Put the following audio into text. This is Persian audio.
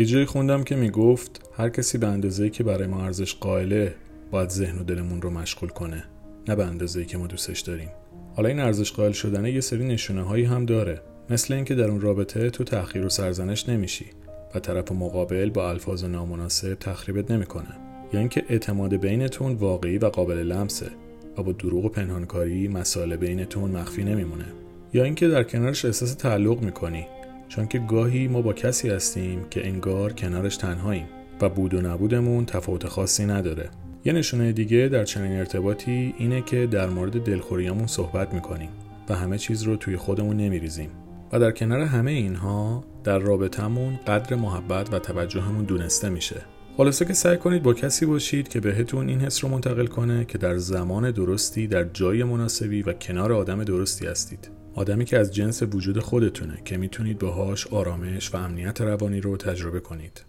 یه جایی خوندم که می‌گفت هر کسی به اندازه‌ای که برای ما ارزش قائله باید ذهن و دلمون رو مشغول کنه نه به اندازه‌ای که ما دوستش داریم. حالا این ارزش قائل شدن یه سری نشونه هایی هم داره. مثل اینکه در اون رابطه تو تأخیر و سرزنش نمیشی و طرف مقابل با الفاظ نامناسب تخریبت نمی‌کنه. یا اینکه اعتماد بینتون واقعی و قابل لمسه و با دروغ و پنهانکاری مسائل بینتون مخفی نمیمونه. یا اینکه در کنارش احساس تعلق می‌کنی چون که گاهی ما با کسی هستیم که انگار کنارش تنهاییم و بود و نبودمون تفاوت خاصی نداره. یه نشونه دیگه در چنین ارتباطی اینه که در مورد دلخوریامون صحبت می‌کنیم و همه چیز رو توی خودمون نمیریزیم و در کنار همه اینها در رابطمون قدر محبت و توجهمون دونسته میشه. خلاصه که سعی کنید با کسی باشید که بهتون این حس رو منتقل کنه که در زمان درستی در جای مناسبی و کنار آدم درستی هستید. آدمی که از جنس وجود خودتونه که می‌تونید باهاش آرامش و امنیت روانی رو تجربه کنید.